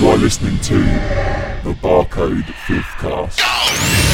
You are listening to the Barcode Fifth Cast.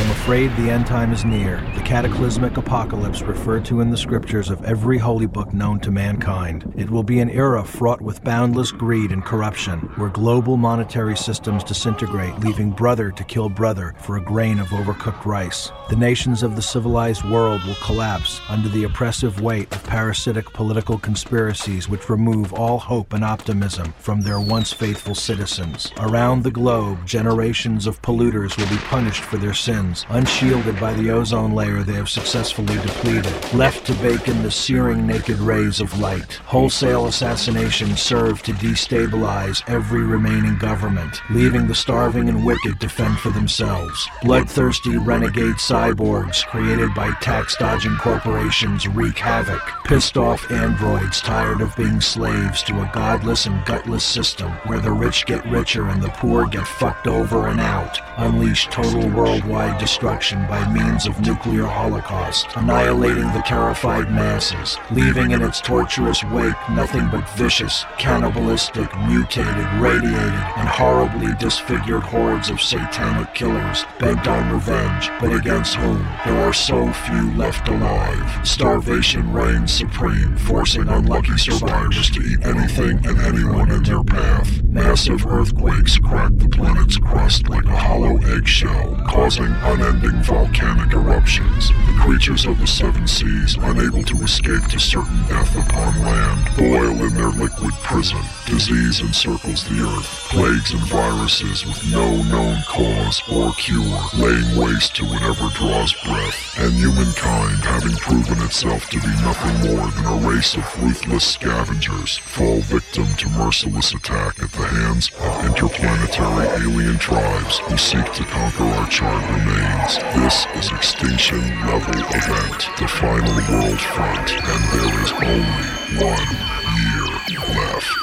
I'm afraid the end time is near, the cataclysmic apocalypse referred to in the scriptures of every holy book known to mankind. It will be an era fraught with boundless greed and corruption, where global monetary systems disintegrate, leaving brother to kill brother for a grain of overcooked rice. The nations of the civilized world will collapse under the oppressive weight of parasitic political conspiracies which remove all hope and optimism from their once faithful citizens. Around the globe, generations of polluters will be punished for their sins unshielded by the ozone layer they have successfully depleted, left to bake in the searing naked rays of light. Wholesale assassinations serve to destabilize every remaining government, leaving the starving and wicked to fend for themselves. Bloodthirsty renegade cyborgs created by tax dodging corporations wreak havoc. Pissed off androids tired of being slaves to a godless and gutless system where the rich get richer and the poor get fucked over and out. Unleash total worldwide destruction by means of nuclear holocaust, annihilating the terrified masses, leaving in its torturous wake nothing but vicious, cannibalistic, mutated, radiated, and horribly disfigured hordes of satanic killers bent on revenge, but against whom there are so few left alive. Starvation reigns supreme, forcing unlucky survivors to eat anything and anyone in their path. Massive earthquakes crack the planet's crust like a hollow eggshell, causing unending volcanic eruptions. The creatures of the seven seas, unable to escape to certain death upon land, boil in their liquid prison. Disease encircles the earth. Plagues and viruses with no known cause or cure, laying waste to whatever draws breath. And humankind, having proven itself to be nothing more than a race of ruthless scavengers, fall victim to merciless attack at the hands of interplanetary alien tribes who seek to conquer our charred remains. This is extinction level event, the final world front, and there is only one year left.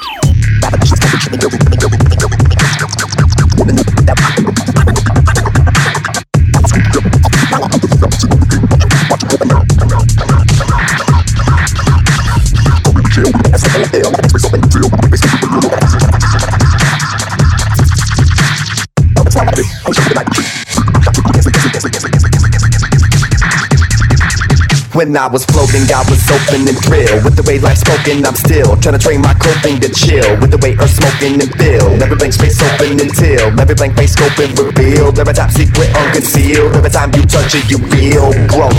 When I was floating, I was open and thrilled With the way life's spoken, I'm still Trying to train my coping to chill. With the way earth smoking and filled Every blank space open until Every blank face open revealed. Every top secret unconcealed. Every time you touch it, you feel broke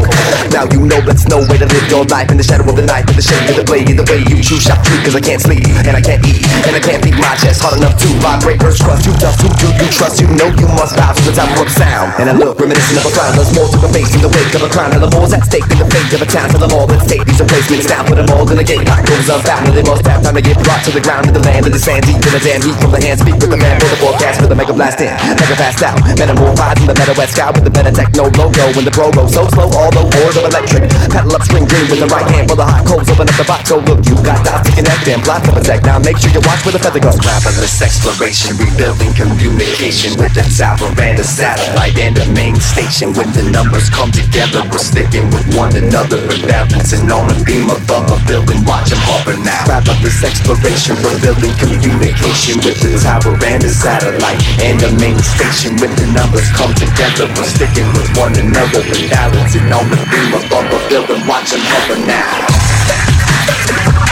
Now you know there's no way to live your life In the shadow of the night, in the shade of the blade The way you choose shall treat Cause I can't sleep, and I can't eat And I can't beat my chest hard enough to vibrate Earth's crust. Too tough, who do you trust? You know you must bow to the top of sound. And I look reminiscent of a clown There's more to the face in the wake of a crown. Hell, the more's at stake in the fate of a town Tell them all, let's take these replacements down. Put them all in the gate, like goes unbound And they must have time to get brought to the ground In the land of the sand, deep in the damn heat From the hand, speak with the man, for the forecast For the mega blast in, mega fast out. Metamorphosed in the meta west sky With the better techno logo When the pro goes so slow, all the wars of electric. Pedal up string green with the right hand For the hot coals, open up the box So look, you got dots to connect and plot to protect Now make sure you watch where the feather goes. Marvelous exploration, rebuilding communication with the tower and the satellite and the main station. When the numbers come together, we're sticking with one another and balancing on a beam above a building. Watch 'em hover now. Marvelous exploration, rebuilding communication with the tower and the satellite and the main station. When the numbers come together, we're sticking with one another balancing on the beam above a building. Watch 'em hover now.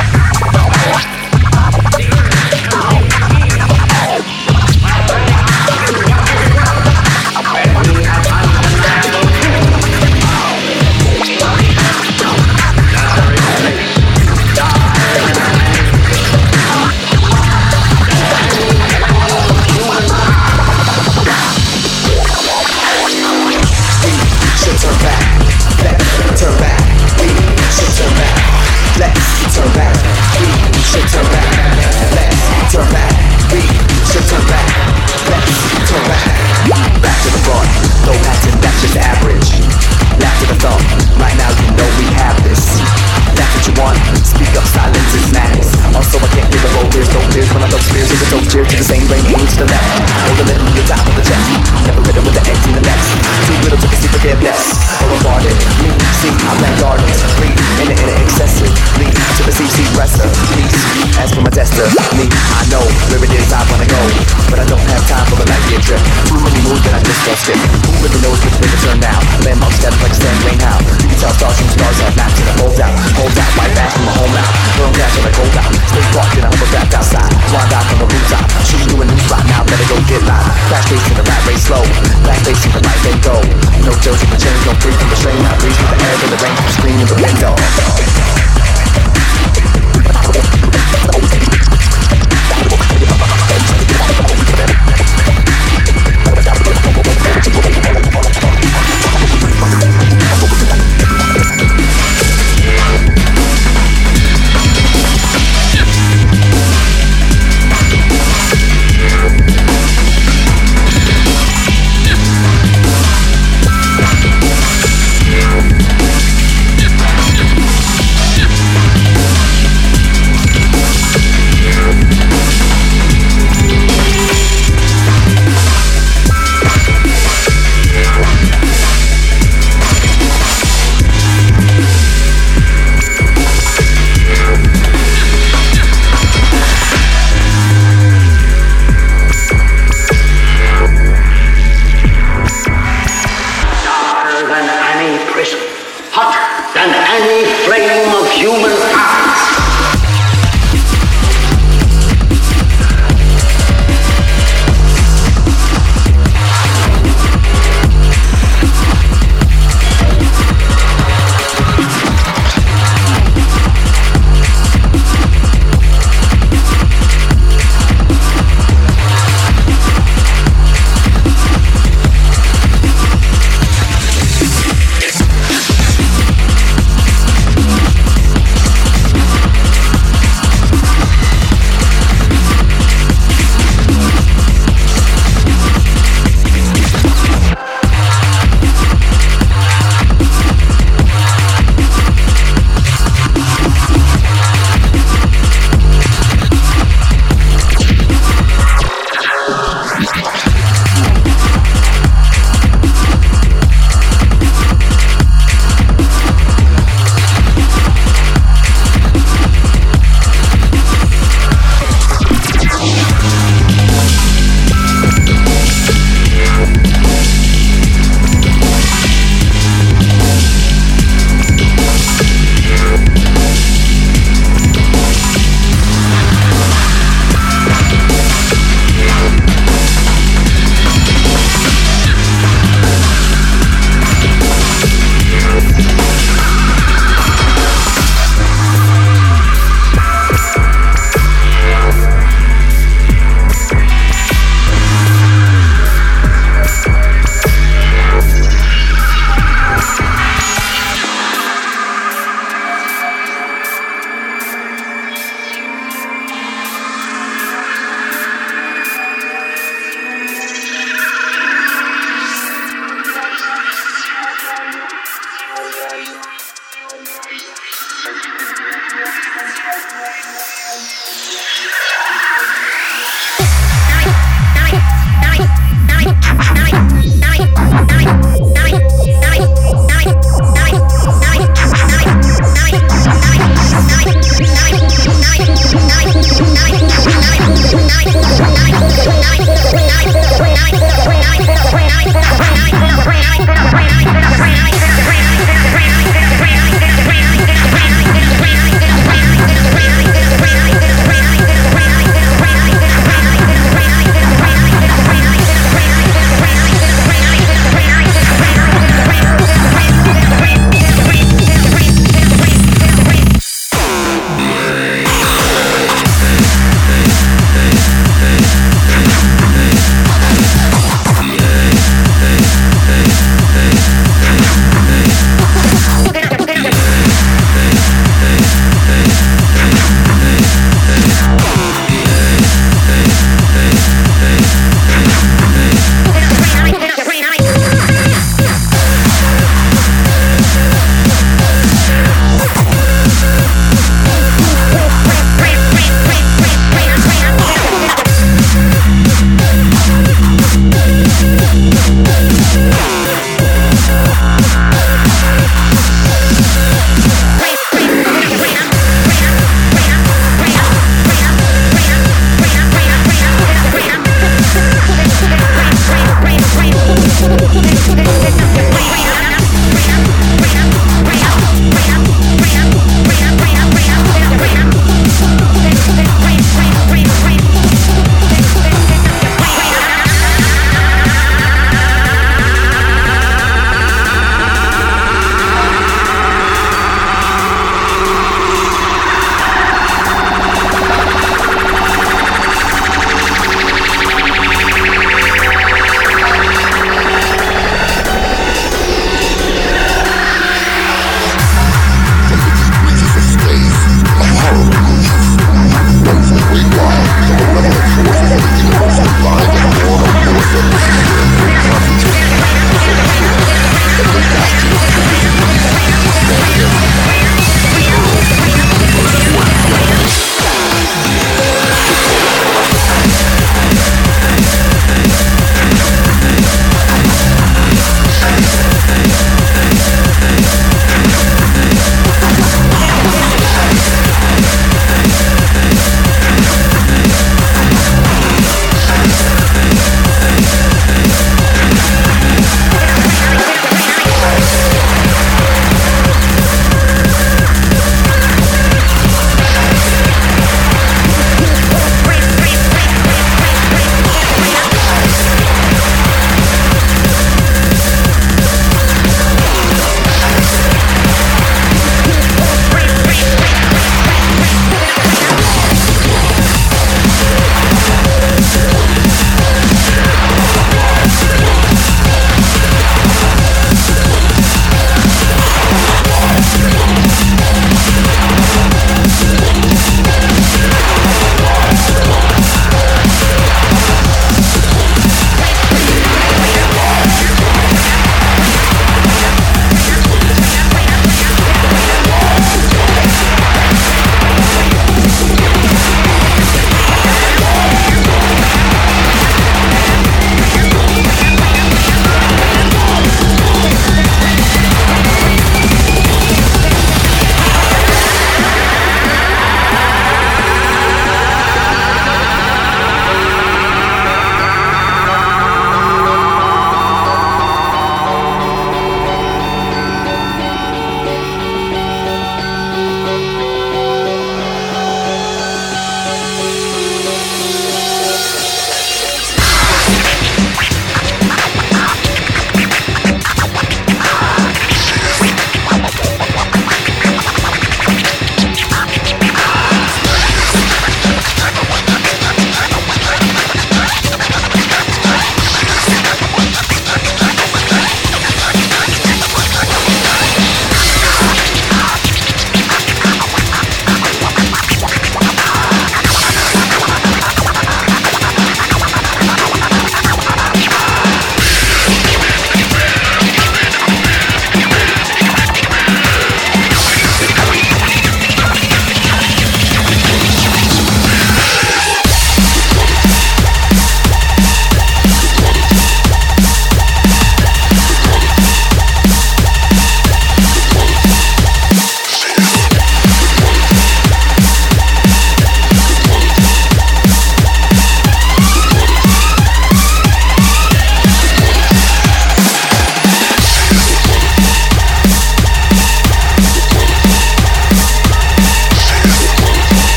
Thank you.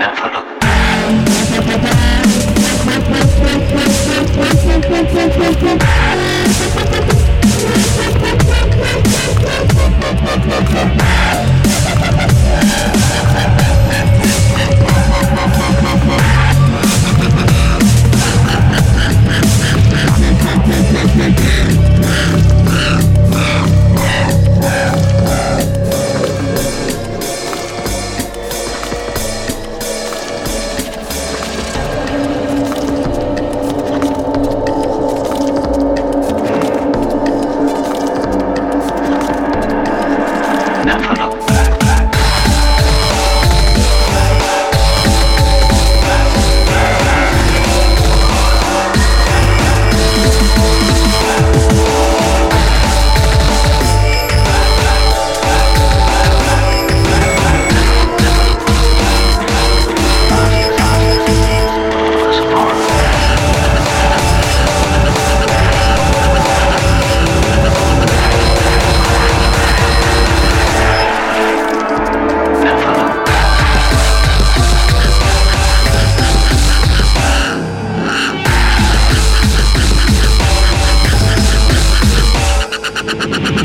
Hereby you.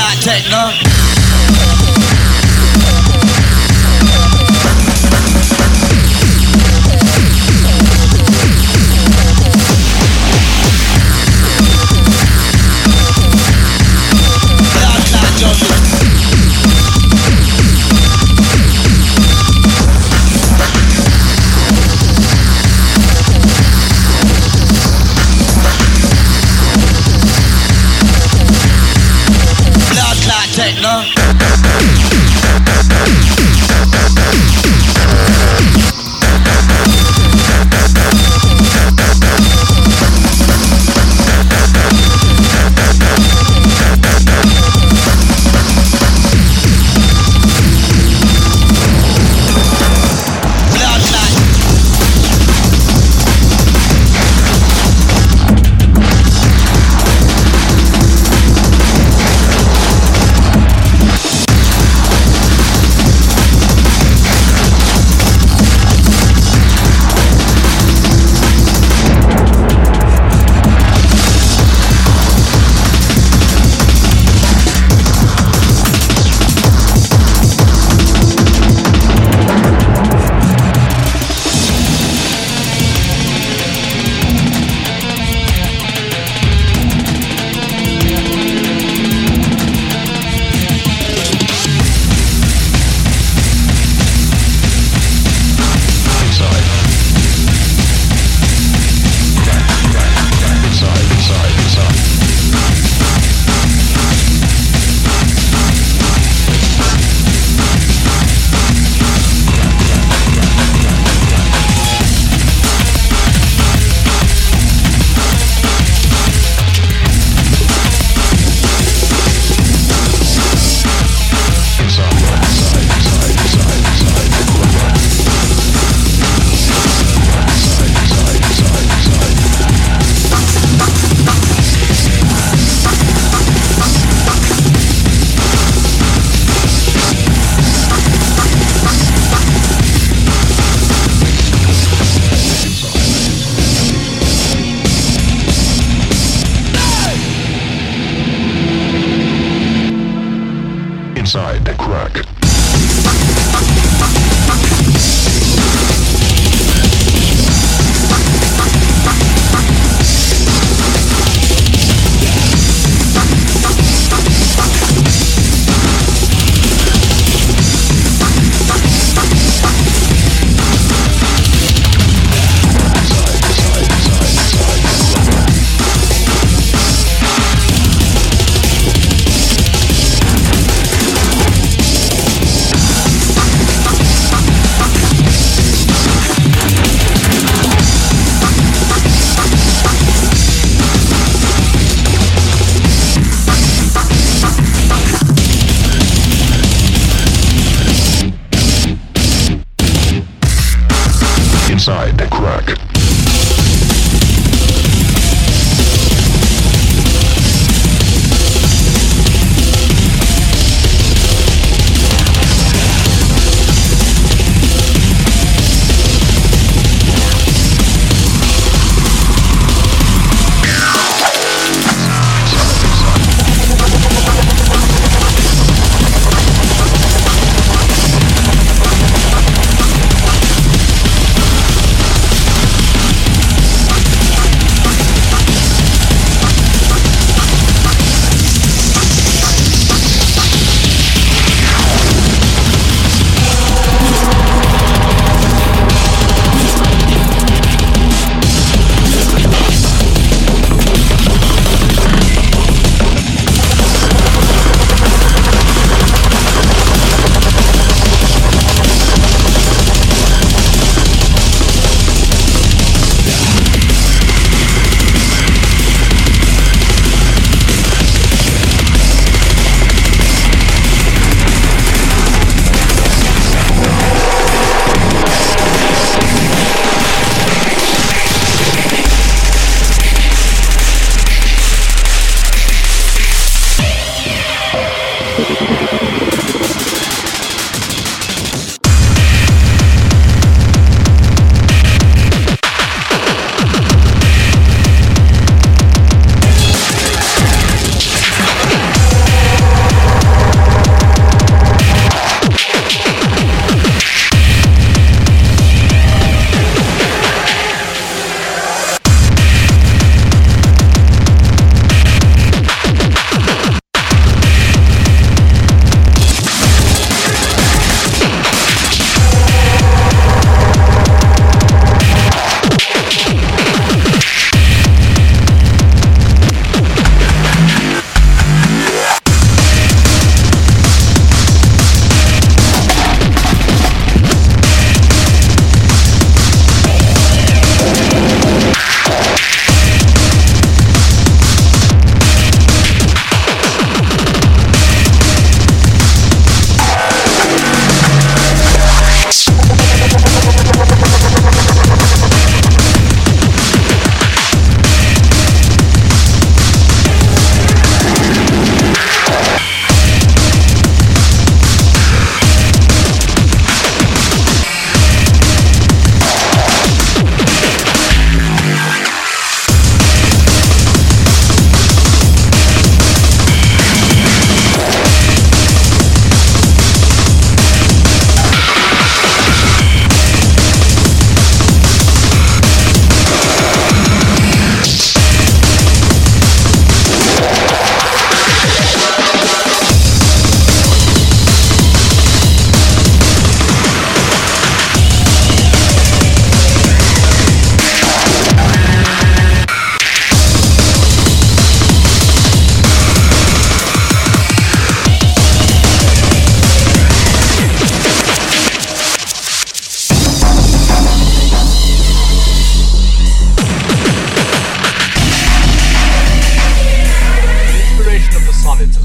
not techno.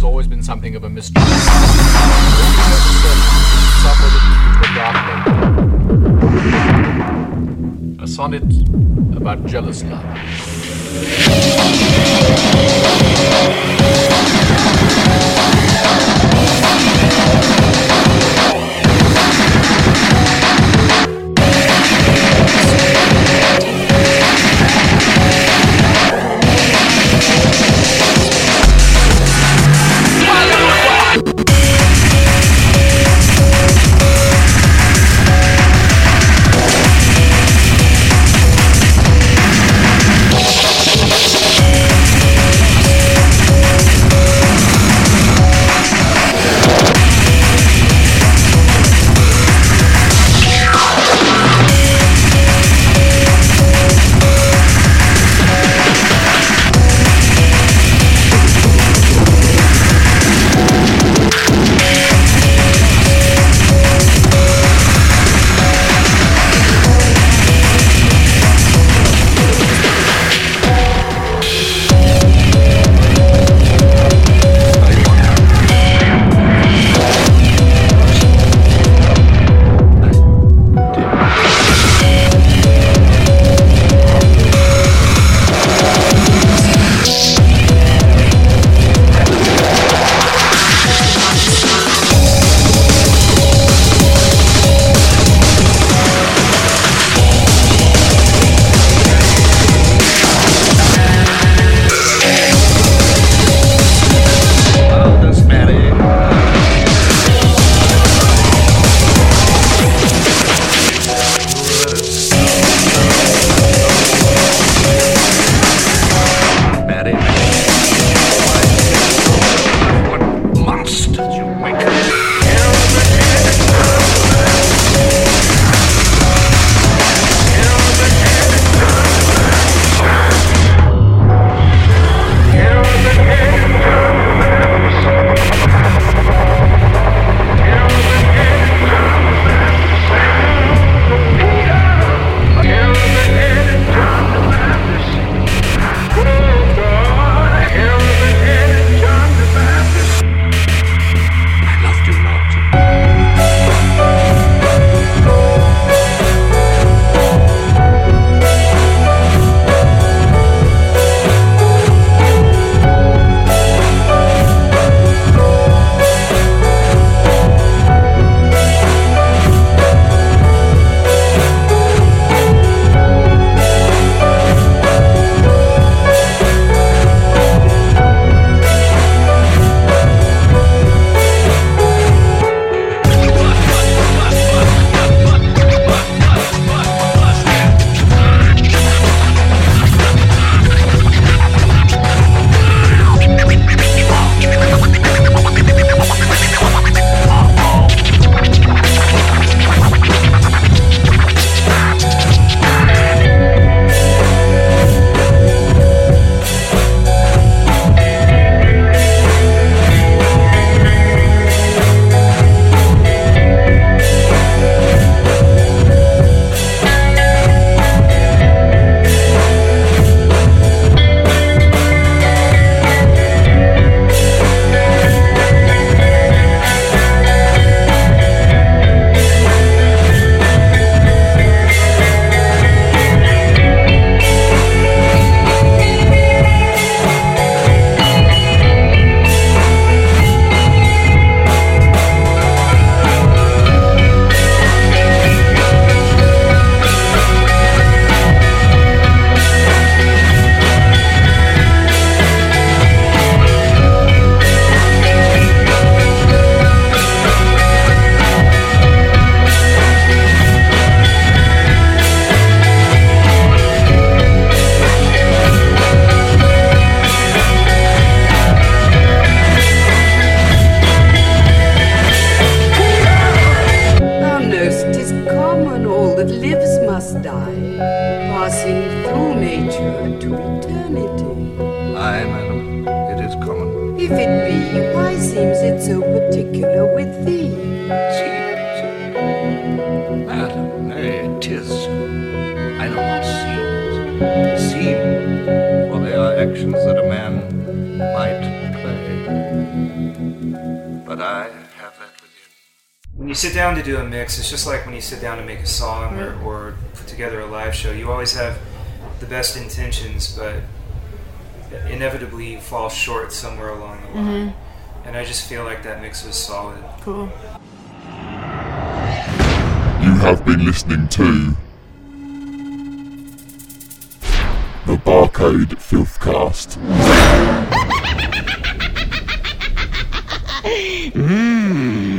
always been something of a mystery. A sonnet about jealous love. Mix, it's just like when you sit down to make a song or, mm-hmm. or put together a live show. You always have the best intentions, but inevitably you fall short somewhere along the line. Mm-hmm. And I just feel like that mix was solid. Cool. You have been listening to the Barcode Filthcast. Mmm.